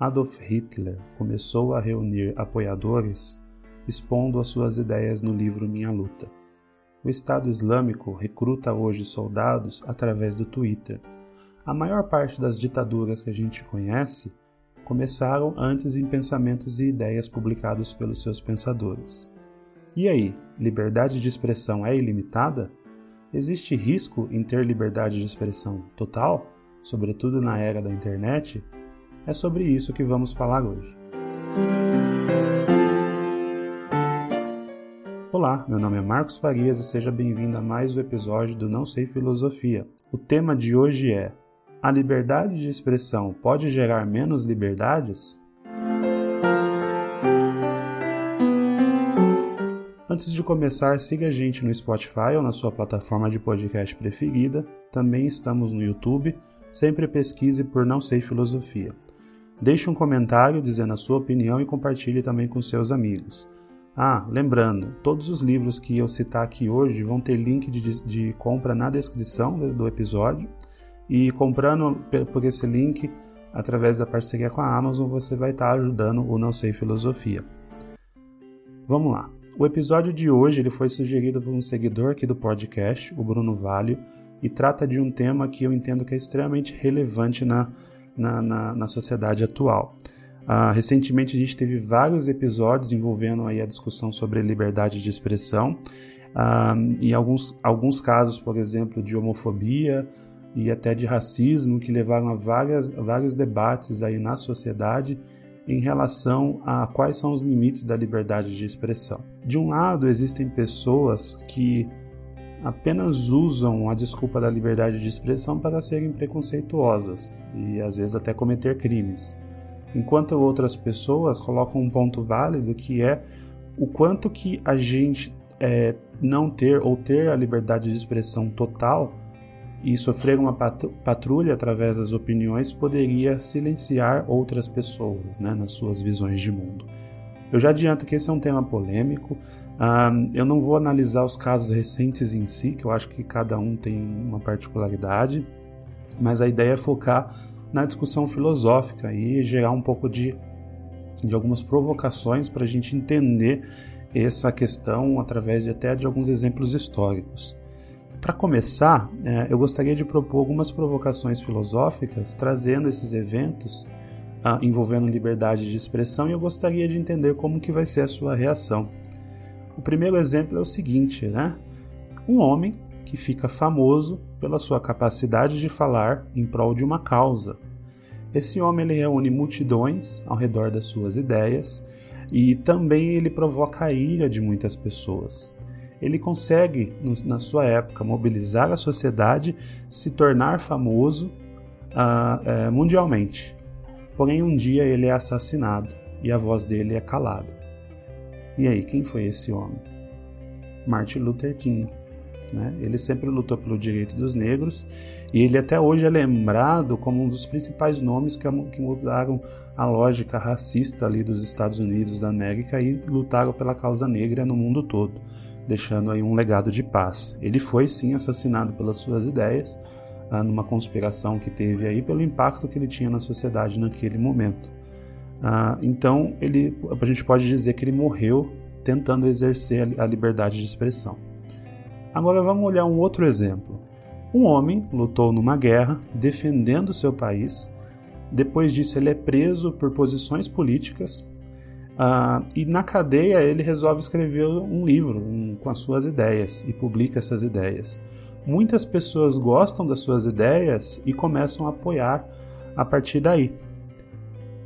Adolf Hitler começou a reunir apoiadores expondo as suas ideias no livro Minha Luta. O Estado Islâmico recruta hoje soldados através do Twitter. A maior parte das ditaduras que a gente conhece começaram antes em pensamentos e ideias publicados pelos seus pensadores. E aí, liberdade de expressão é ilimitada? Existe risco em ter liberdade de expressão total, sobretudo na era da internet? É sobre isso que vamos falar hoje. Olá, meu nome é Marcos Farias e seja bem-vindo a mais um episódio do Não Sei Filosofia. O tema de hoje é: A liberdade de expressão pode gerar menos liberdades? Antes de começar, siga a gente no Spotify ou na sua plataforma de podcast preferida. Também estamos no YouTube. Sempre pesquise por Não Sei Filosofia. Deixe um comentário dizendo a sua opinião e compartilhe também com seus amigos. Ah, lembrando, todos os livros que eu citar aqui hoje vão ter link de, de compra na descrição do episódio. E comprando por esse link, através da parceria com a Amazon, você vai estar ajudando o Não Sei Filosofia. Vamos lá. O episódio de hoje ele foi sugerido por um seguidor aqui do podcast, o Bruno Valho, e trata de um tema que eu entendo que é extremamente relevante na na, na, na sociedade atual. Uh, recentemente a gente teve vários episódios envolvendo aí a discussão sobre liberdade de expressão uh, e alguns, alguns casos, por exemplo, de homofobia e até de racismo que levaram a várias, vários debates aí na sociedade em relação a quais são os limites da liberdade de expressão. De um lado, existem pessoas que apenas usam a desculpa da liberdade de expressão para serem preconceituosas e às vezes até cometer crimes. Enquanto outras pessoas colocam um ponto válido que é o quanto que a gente é, não ter ou ter a liberdade de expressão total e sofrer uma patrulha através das opiniões poderia silenciar outras pessoas né, nas suas visões de mundo. Eu já adianto que esse é um tema polêmico, eu não vou analisar os casos recentes em si, que eu acho que cada um tem uma particularidade, mas a ideia é focar na discussão filosófica e gerar um pouco de, de algumas provocações para a gente entender essa questão através de até de alguns exemplos históricos. Para começar, é, eu gostaria de propor algumas provocações filosóficas trazendo esses eventos ah, envolvendo liberdade de expressão e eu gostaria de entender como que vai ser a sua reação. O primeiro exemplo é o seguinte, né? Um homem que fica famoso pela sua capacidade de falar em prol de uma causa. Esse homem ele reúne multidões ao redor das suas ideias e também ele provoca a ira de muitas pessoas. Ele consegue, na sua época, mobilizar a sociedade, se tornar famoso uh, mundialmente. Porém, um dia ele é assassinado e a voz dele é calada. E aí, quem foi esse homem? Martin Luther King. Né? Ele sempre lutou pelo direito dos negros e ele até hoje é lembrado como um dos principais nomes que, que mudaram a lógica racista ali dos Estados Unidos da América e lutaram pela causa negra no mundo todo, deixando aí um legado de paz. Ele foi sim assassinado pelas suas ideias, ah, numa conspiração que teve aí pelo impacto que ele tinha na sociedade naquele momento. Ah, então, ele, a gente pode dizer que ele morreu tentando exercer a liberdade de expressão. Agora vamos olhar um outro exemplo. Um homem lutou numa guerra defendendo seu país. Depois disso, ele é preso por posições políticas uh, e na cadeia ele resolve escrever um livro um, com as suas ideias e publica essas ideias. Muitas pessoas gostam das suas ideias e começam a apoiar a partir daí.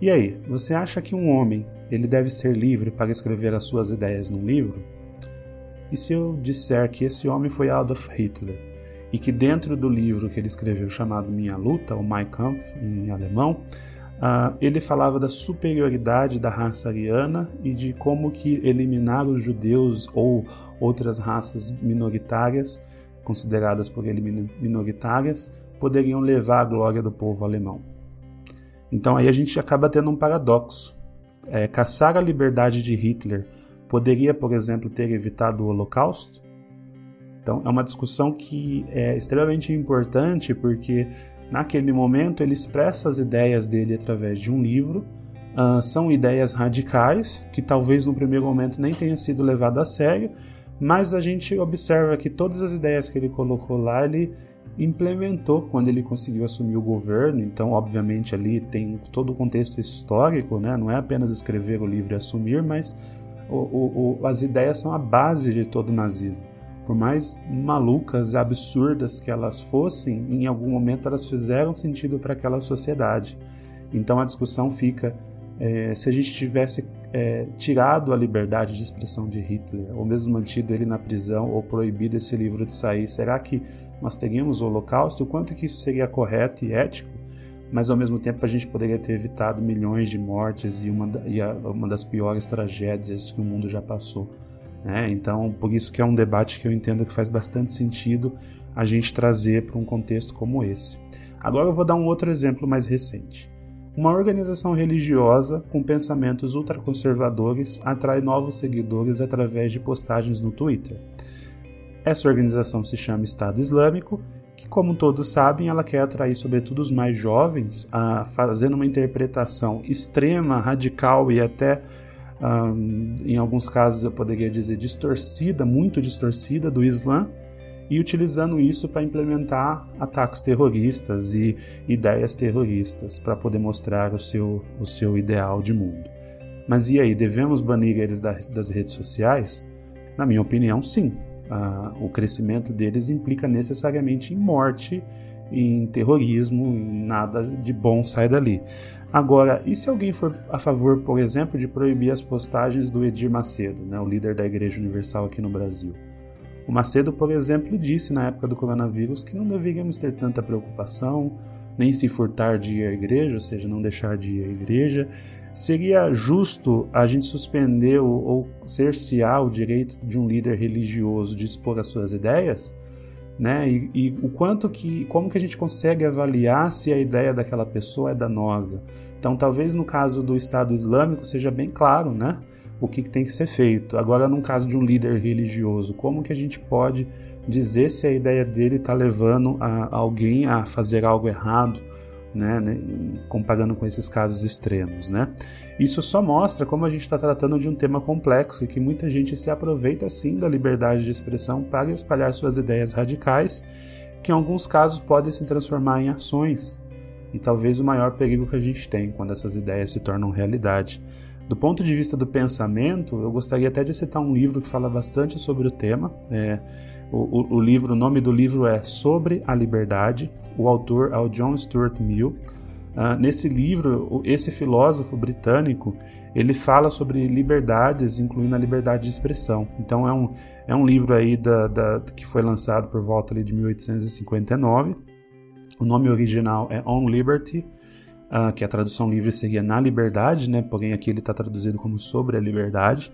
E aí, você acha que um homem ele deve ser livre para escrever as suas ideias num livro? E se eu disser que esse homem foi Adolf Hitler e que dentro do livro que ele escreveu chamado Minha Luta, ou Mein Kampf em alemão, Uh, ele falava da superioridade da raça ariana e de como que eliminar os judeus ou outras raças minoritárias, consideradas por ele minoritárias, poderiam levar a glória do povo alemão. Então aí a gente acaba tendo um paradoxo. É, caçar a liberdade de Hitler poderia, por exemplo, ter evitado o Holocausto? Então é uma discussão que é extremamente importante porque Naquele momento, ele expressa as ideias dele através de um livro. Uh, são ideias radicais, que talvez no primeiro momento nem tenha sido levado a sério, mas a gente observa que todas as ideias que ele colocou lá, ele implementou quando ele conseguiu assumir o governo. Então, obviamente, ali tem todo o contexto histórico, né? não é apenas escrever o livro e assumir, mas o, o, o, as ideias são a base de todo o nazismo por mais malucas e absurdas que elas fossem, em algum momento elas fizeram sentido para aquela sociedade. Então a discussão fica: é, se a gente tivesse é, tirado a liberdade de expressão de Hitler, ou mesmo mantido ele na prisão, ou proibido esse livro de sair, será que nós teríamos o Holocausto? O quanto que isso seria correto e ético? Mas ao mesmo tempo a gente poderia ter evitado milhões de mortes e uma, e a, uma das piores tragédias que o mundo já passou. Né? Então, por isso que é um debate que eu entendo que faz bastante sentido a gente trazer para um contexto como esse. Agora eu vou dar um outro exemplo mais recente. Uma organização religiosa com pensamentos ultraconservadores atrai novos seguidores através de postagens no Twitter. Essa organização se chama Estado Islâmico, que, como todos sabem, ela quer atrair sobretudo os mais jovens, fazendo uma interpretação extrema, radical e até um, em alguns casos eu poderia dizer distorcida, muito distorcida do Islã, e utilizando isso para implementar ataques terroristas e ideias terroristas para poder mostrar o seu, o seu ideal de mundo. Mas e aí, devemos banir eles das, das redes sociais? Na minha opinião, sim. Uh, o crescimento deles implica necessariamente em morte, em terrorismo, em nada de bom sai dali. Agora, e se alguém for a favor, por exemplo, de proibir as postagens do Edir Macedo, né, o líder da Igreja Universal aqui no Brasil? O Macedo, por exemplo, disse na época do coronavírus que não deveríamos ter tanta preocupação, nem se furtar de ir à igreja, ou seja, não deixar de ir à igreja. Seria justo a gente suspender ou, cercear o direito de um líder religioso de expor as suas ideias? né? E, e, o quanto que, como que a gente consegue avaliar se a ideia daquela pessoa é danosa? Então, talvez no caso do Estado Islâmico seja bem claro, né? O que, tem que ser feito. Agora, no caso de um líder religioso, como que a gente pode dizer se a ideia dele está levando a alguém a fazer algo errado? né, né, comparando com esses casos extremos. Né? Isso só mostra como a gente está tratando de um tema complexo e que muita gente se aproveita sim da liberdade de expressão para espalhar suas ideias radicais, que em alguns casos podem se transformar em ações. E talvez o maior perigo que a gente tem quando essas ideias se tornam realidade. Do ponto de vista do pensamento, eu gostaria até de citar um livro que fala bastante sobre o tema. É, o, o, livro, o nome do livro é Sobre a Liberdade. O autor é o John Stuart Mill. Uh, nesse livro, esse filósofo britânico ele fala sobre liberdades, incluindo a liberdade de expressão. Então é um, é um livro aí da, da, que foi lançado por volta ali de 1859. O nome original é On Liberty uh, que a tradução livre seria na liberdade, né? Porém aqui ele está traduzido como sobre a liberdade.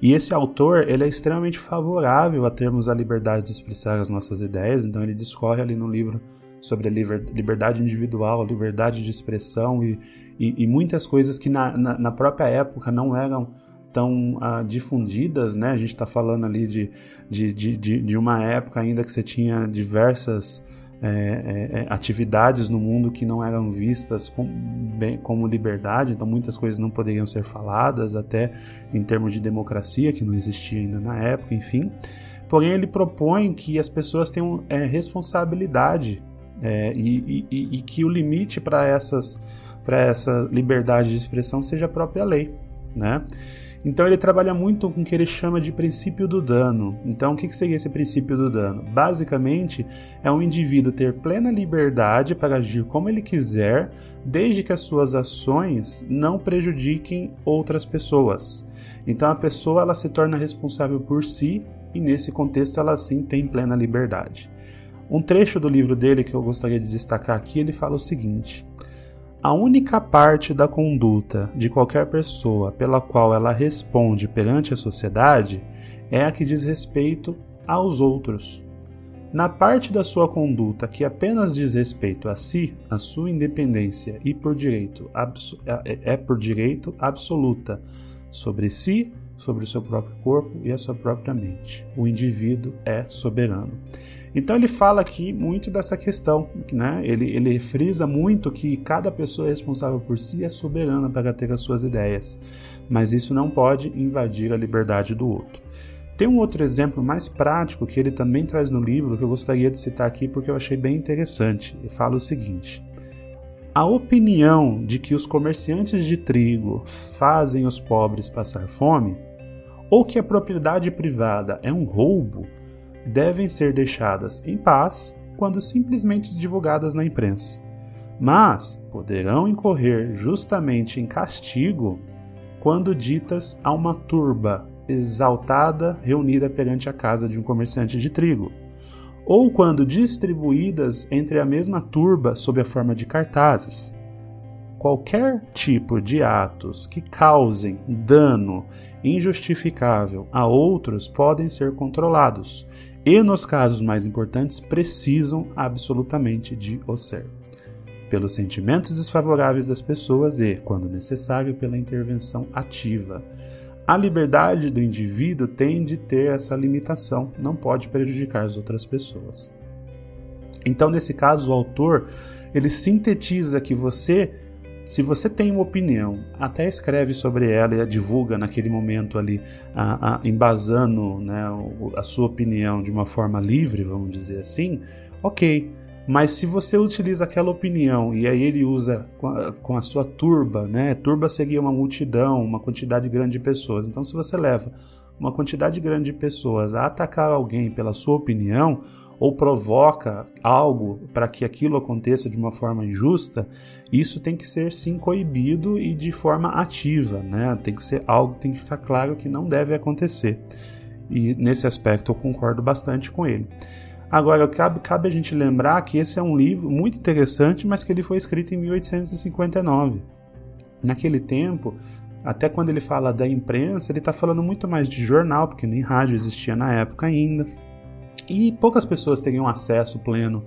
E esse autor ele é extremamente favorável a termos a liberdade de expressar as nossas ideias. Então ele discorre ali no livro sobre a liberdade individual, liberdade de expressão e, e, e muitas coisas que na, na, na, própria época não eram tão uh, difundidas, né? A gente está falando ali de, de, de, de, uma época ainda que você tinha diversas é, é, é, atividades no mundo que não eram vistas com, bem, como liberdade, então muitas coisas não poderiam ser faladas, até em termos de democracia, que não existia ainda na época, enfim. Porém, ele propõe que as pessoas tenham é, responsabilidade é, e, e, e, que o limite para essa liberdade de expressão seja a própria lei, né? Então ele trabalha muito com o que ele chama de princípio do dano. Então o que seria esse princípio do dano? Basicamente é um indivíduo ter plena liberdade para agir como ele quiser, desde que as suas ações não prejudiquem outras pessoas. Então a pessoa ela se torna responsável por si e nesse contexto ela sim tem plena liberdade. Um trecho do livro dele que eu gostaria de destacar aqui, ele fala o seguinte: a única parte da conduta de qualquer pessoa pela qual ela responde perante a sociedade é a que diz respeito aos outros. Na parte da sua conduta que apenas diz respeito a si, a sua independência e por direito é, é por direito absoluta sobre si, sobre o seu próprio corpo e a sua própria mente. O indivíduo é soberano. Então ele fala aqui muito dessa questão, né? ele, ele frisa muito que cada pessoa responsável por si é soberana para ter as suas ideias, mas isso não pode invadir a liberdade do outro. Tem um outro exemplo mais prático que ele também traz no livro que eu gostaria de citar aqui porque eu achei bem interessante. Ele fala o seguinte: A opinião de que os comerciantes de trigo fazem os pobres passar fome, ou que a propriedade privada é um roubo, devem ser deixadas em paz quando simplesmente divulgadas na imprensa. Mas poderão incorrer justamente em castigo quando ditas a uma turba exaltada reunida perante a casa de um comerciante de trigo, ou quando distribuídas entre a mesma turba sob a forma de cartazes. Qualquer tipo de atos que causem dano injustificável a outros podem ser controlados, e nos casos mais importantes precisam absolutamente de ser. Pelos sentimentos desfavoráveis das pessoas e, quando necessário, pela intervenção ativa, a liberdade do indivíduo tem de ter essa limitação, não pode prejudicar as outras pessoas. Então, nesse caso, o autor ele sintetiza que você, se você tem uma opinião, até escreve sobre ela e a divulga naquele momento ali, a, a, embasando né, a sua opinião de uma forma livre, vamos dizer assim, ok. Mas se você utiliza aquela opinião e aí ele usa com a, com a sua turba, né? Turba seria uma multidão, uma quantidade grande de pessoas. Então, se você leva uma quantidade grande de pessoas a atacar alguém pela sua opinião ou provoca algo para que aquilo aconteça de uma forma injusta, isso tem que ser sim coibido e de forma ativa, né? Tem que ser algo, tem que ficar claro que não deve acontecer. E nesse aspecto eu concordo bastante com ele. Agora, cabe, cabe a gente lembrar que esse é um livro muito interessante, mas que ele foi escrito em 1859. Naquele tempo, até quando ele fala da imprensa, ele está falando muito mais de jornal, porque nem rádio existia na época ainda. E poucas pessoas teriam acesso pleno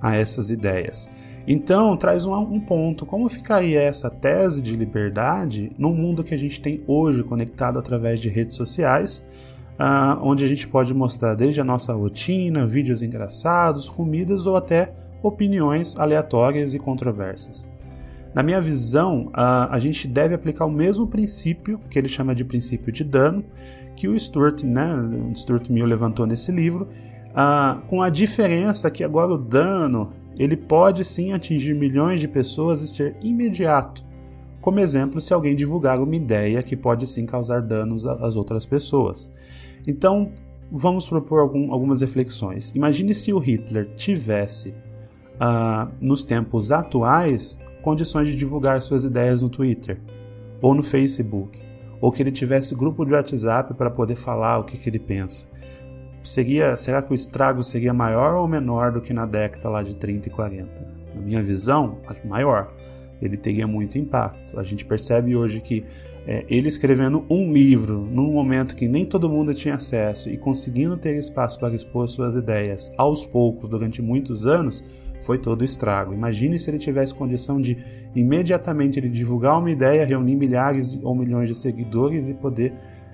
a essas ideias. Então, traz um, um, ponto: como ficaria essa tese de liberdade no mundo que a gente tem hoje, conectado através de redes sociais, uh, onde a gente pode mostrar desde a nossa rotina, vídeos engraçados, comidas ou até opiniões aleatórias e controversas. Na minha visão, uh, a gente deve aplicar o mesmo princípio, que ele chama de princípio de dano, que o Stuart, né, Stuart Mill levantou nesse livro, uh, com a diferença que agora o dano ele pode sim atingir milhões de pessoas e ser imediato. Como exemplo, se alguém divulgar uma ideia que pode sim causar danos às outras pessoas. Então, vamos propor algum, algumas reflexões. Imagine se o Hitler tivesse, uh, nos tempos atuais, condições de divulgar suas ideias no Twitter ou no Facebook, ou que ele tivesse grupo de WhatsApp para poder falar o que, que ele pensa. Seria, será que o estrago seria maior ou menor do que na década lá de 30 e 40? Na minha visão, maior. Ele teria muito impacto. A gente percebe hoje que é, ele escrevendo um livro num momento que nem todo mundo tinha acesso e conseguindo ter espaço para expor suas ideias aos poucos durante muitos anos, foi todo estrago. Imagine se ele tivesse condição de imediatamente ele divulgar uma ideia, reunir milhares ou milhões de seguidores e poder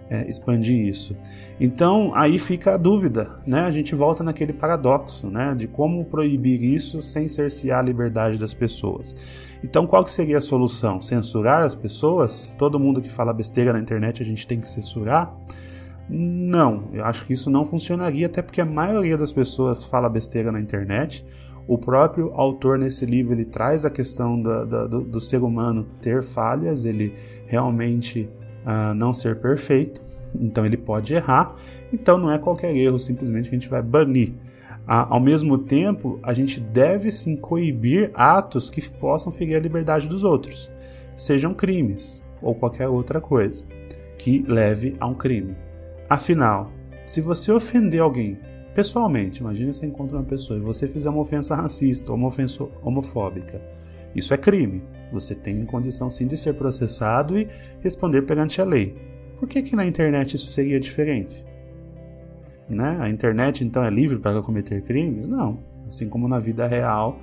é, expandir isso. Então aí fica a dúvida, né? A gente volta naquele paradoxo, né? De como proibir isso sem cercear a liberdade das pessoas. Então qual que seria a solução? Censurar as pessoas? Todo mundo que fala besteira na internet a gente tem que censurar? Não, eu acho que isso não funcionaria, até porque a maioria das pessoas fala besteira na internet. O próprio autor nesse livro ele traz a questão da, da, do, do, ser humano ter falhas, ele realmente uh, não ser perfeito, então ele pode errar. Então não é qualquer erro simplesmente a gente vai banir. Uh, ao mesmo tempo, a gente deve sim coibir atos que possam ferir a liberdade dos outros, sejam crimes ou qualquer outra coisa que leve a um crime. Afinal, se você ofender alguém pessoalmente, imagine você encontra uma pessoa e você fizer uma ofensa racista ou uma ofensa homofóbica, isso é crime. Você tem condição sim de ser processado e responder perante a lei. Por que, que na internet isso seria diferente? Né? A internet então é livre para cometer crimes? Não. Assim como na vida real,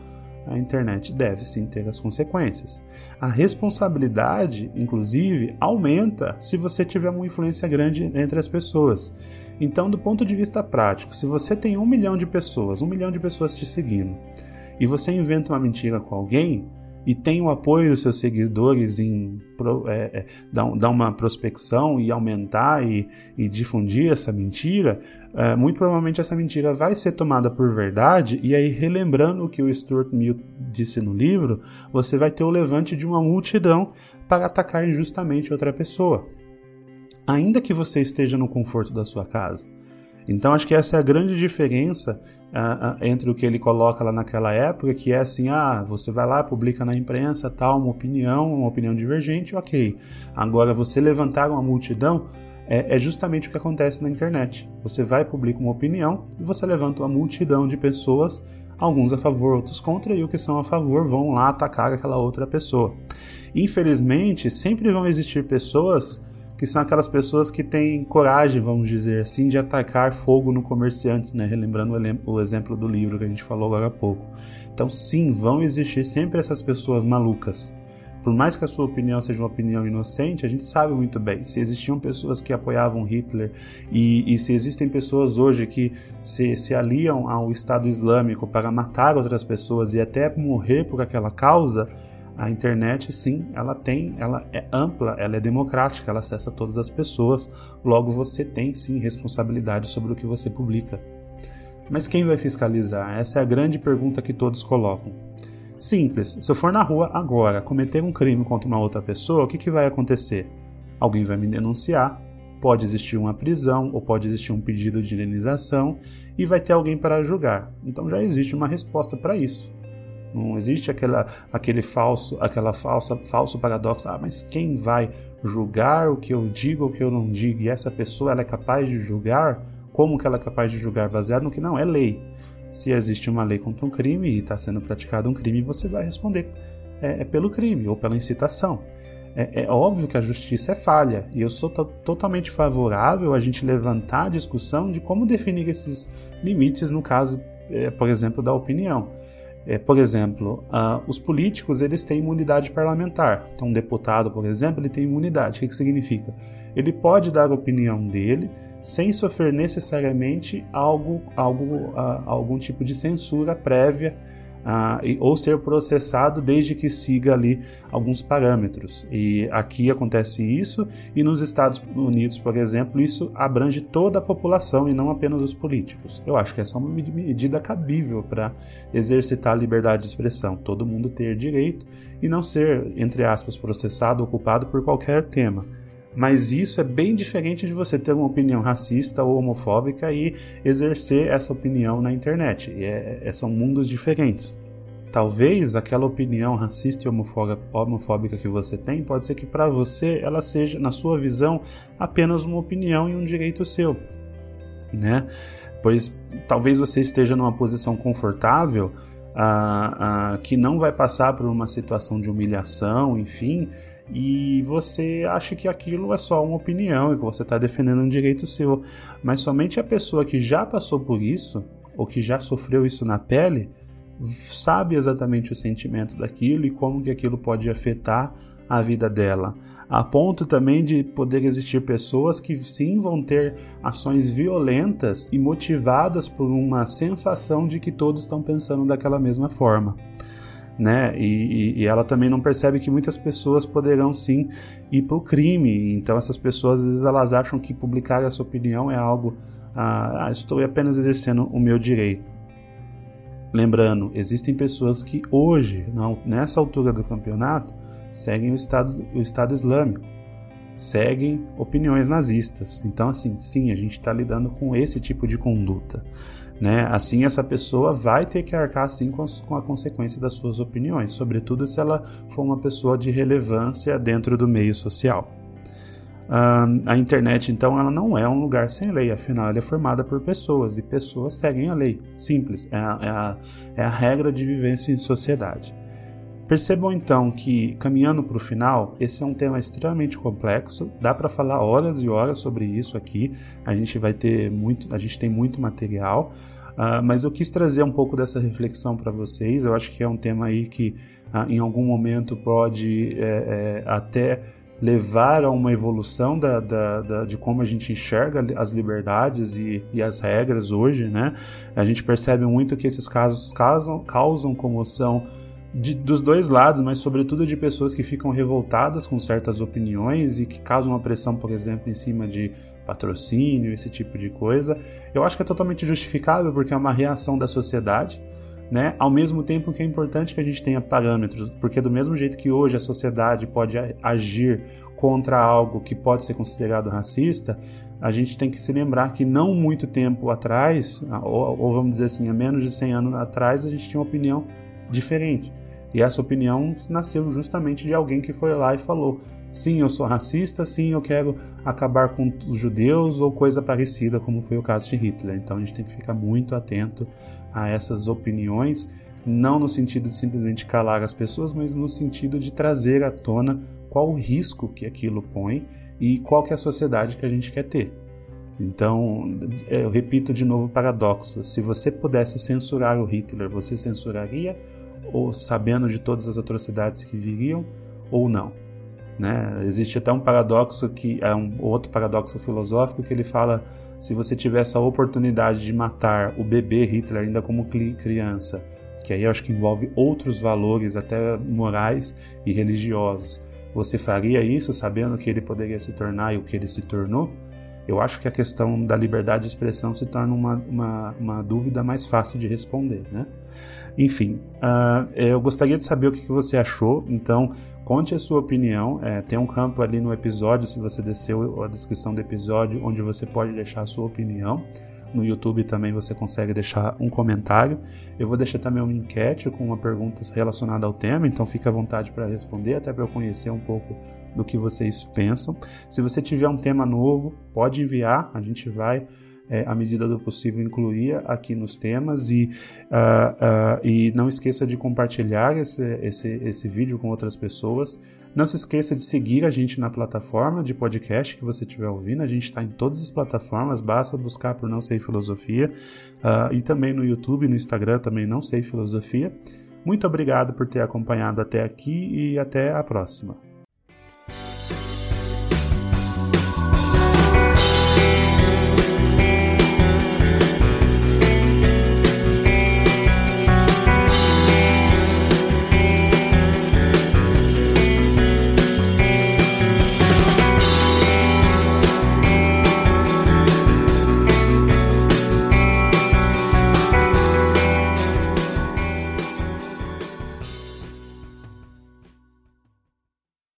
a internet deve sim ter as consequências. A responsabilidade, inclusive, aumenta se você tiver uma influência grande entre as pessoas. Então, do ponto de vista prático, se você tem um milhão de pessoas, um milhão de pessoas te seguindo, e você inventa uma mentira com alguém, e tem o apoio dos seus seguidores em é, é, dar, uma prospecção e aumentar e, e difundir essa mentira, é, muito provavelmente essa mentira vai ser tomada por verdade, e aí, relembrando o que o Stuart Mill disse no livro, você vai ter o levante de uma multidão para atacar injustamente outra pessoa, ainda que você esteja no conforto da sua casa. Então acho que essa é a grande diferença uh, uh, entre o que ele coloca lá naquela época, que é assim, ah, você vai lá, publica na imprensa, tal, uma opinião, uma opinião divergente, ok. Agora você levantar uma multidão é, é justamente o que acontece na internet. Você vai publica uma opinião e você levanta uma multidão de pessoas, alguns a favor, outros contra, e os que são a favor vão lá atacar aquela outra pessoa. Infelizmente, sempre vão existir pessoas que são aquelas pessoas que têm coragem, vamos dizer assim, de atacar fogo no comerciante, né? relembrando o exemplo do livro que a gente falou agora há pouco. Então, sim, vão existir sempre essas pessoas malucas. Por mais que a sua opinião seja uma opinião inocente, a gente sabe muito bem. Se existiam pessoas que apoiavam Hitler e, e se existem pessoas hoje que se, se aliam ao Estado Islâmico para matar outras pessoas e até morrer por aquela causa, a internet, sim, ela tem, ela é ampla, ela é democrática, ela acessa todas as pessoas. Logo, você tem sim responsabilidade sobre o que você publica. Mas quem vai fiscalizar? Essa é a grande pergunta que todos colocam. Simples. Se eu for na rua agora cometer um crime contra uma outra pessoa, o que, que vai acontecer? Alguém vai me denunciar, pode existir uma prisão ou pode existir um pedido de indenização e vai ter alguém para julgar. Então já existe uma resposta para isso. Não existe aquela, aquele falso, aquela falsa, falso paradoxo. Ah, mas quem vai julgar o que eu digo ou o que eu não digo? E essa pessoa ela é capaz de julgar? Como que ela é capaz de julgar? Baseado no que não é lei. Se existe uma lei contra um crime e está sendo praticado um crime, você vai responder é, é pelo crime ou pela incitação. É, é, óbvio que a justiça é falha e eu sou totalmente favorável a gente levantar a discussão de como definir esses limites no caso, é, por exemplo, da opinião. É, por exemplo, uh, os políticos eles têm imunidade parlamentar. Então, um deputado, por exemplo, ele tem imunidade. O que, que significa? Ele pode dar a opinião dele sem sofrer necessariamente algo, algo, uh, algum tipo de censura prévia ah, ou ser processado desde que siga ali alguns parâmetros. E aqui acontece isso, e nos Estados Unidos, por exemplo, isso abrange toda a população e não apenas os políticos. Eu acho que essa é uma medida cabível para exercitar a liberdade de expressão, todo mundo ter direito e não ser, entre aspas, processado ou culpado por qualquer tema. Mas isso é bem diferente de você ter uma opinião racista ou homofóbica e exercer essa opinião na internet. É, é, são mundos diferentes. Talvez aquela opinião racista e homofóbica que você tem, pode ser que para você ela seja, na sua visão, apenas uma opinião e um direito seu, né? Pois talvez você esteja numa posição confortável ah, ah, que não vai passar por uma situação de humilhação, enfim, e você acha que aquilo é só uma opinião e que você está defendendo um direito seu. Mas somente a pessoa que já passou por isso, ou que já sofreu isso na pele, sabe exatamente o sentimento daquilo e como que aquilo pode afetar a vida dela. A ponto também de poder existir pessoas que sim vão ter ações violentas e motivadas por uma sensação de que todos estão pensando daquela mesma forma né? E, e, ela também não percebe que muitas pessoas poderão sim ir para o crime. Então essas pessoas às vezes elas acham que publicar essa opinião é algo, ah, ah, estou apenas exercendo o meu direito. Lembrando, existem pessoas que hoje, não, nessa altura do campeonato, seguem o Estado, o Estado Islâmico, seguem opiniões nazistas. Então, assim, sim, a gente está lidando com esse tipo de conduta. Né? Assim, essa pessoa vai ter que arcar sim com, a consequência das suas opiniões, sobretudo se ela for uma pessoa de relevância dentro do meio social. a internet, então, ela não é um lugar sem lei, afinal, ela é formada por pessoas e pessoas seguem a lei. Simples, é a, é a, é a regra de vivência em sociedade. Percebam então que, caminhando para o final, esse é um tema extremamente complexo, dá para falar horas e horas sobre isso aqui, a gente vai ter muito, a gente tem muito material, uh, mas eu quis trazer um pouco dessa reflexão para vocês, eu acho que é um tema aí que uh, em algum momento pode é, é, até levar a uma evolução da, da, da, de como a gente enxerga as liberdades e, e, as regras hoje, né? A gente percebe muito que esses casos causam, causam comoção de, dos dois lados, mas sobretudo de pessoas que ficam revoltadas com certas opiniões e que causam uma pressão, por exemplo, em cima de patrocínio, esse tipo de coisa. Eu acho que é totalmente justificável porque é uma reação da sociedade. Né? Ao mesmo tempo que é importante que a gente tenha parâmetros, porque do mesmo jeito que hoje a sociedade pode agir contra algo que pode ser considerado racista, a gente tem que se lembrar que não muito tempo atrás, ou, ou vamos dizer assim, há menos de 100 anos atrás, a gente tinha uma opinião diferente. E essa opinião nasceu justamente de alguém que foi lá e falou: sim, eu sou racista, sim, eu quero acabar com os judeus ou coisa parecida, como foi o caso de Hitler. Então a gente tem que ficar muito atento a essas opiniões, não no sentido de simplesmente calar as pessoas, mas no sentido de trazer à tona qual o risco que aquilo põe e qual que é a sociedade que a gente quer ter. Então, eu repito de novo o paradoxo: se você pudesse censurar o Hitler, você censuraria ou sabendo de todas as atrocidades que viriam ou não. Né? Existe até um paradoxo que é um outro paradoxo filosófico que ele fala se você tivesse a oportunidade de matar o bebê Hitler ainda como criança, que aí acho que envolve outros valores até morais e religiosos, você faria isso sabendo que ele poderia se tornar e o que ele se tornou? Eu acho que a questão da liberdade de expressão se torna uma, uma, uma dúvida mais fácil de responder, né? Enfim, uh, eu gostaria de saber o que, você achou, então conte a sua opinião. É, tem um campo ali no episódio, se você desceu a descrição do episódio, onde você pode deixar a sua opinião. No YouTube também você consegue deixar um comentário. Eu vou deixar também uma enquete com uma pergunta relacionada ao tema, então fique à vontade para responder, até para eu conhecer um pouco do que vocês pensam. Se você tiver um tema novo, pode enviar, a gente vai é, à medida do possível, incluir aqui nos temas e, uh, uh, e não esqueça de compartilhar esse, esse, esse vídeo com outras pessoas. Não se esqueça de seguir a gente na plataforma de podcast que você estiver ouvindo. A gente está em todas as plataformas, basta buscar por Não Sei Filosofia. Uh, e também no YouTube, no Instagram também Não Sei Filosofia. Muito obrigado por ter acompanhado até aqui e até a próxima.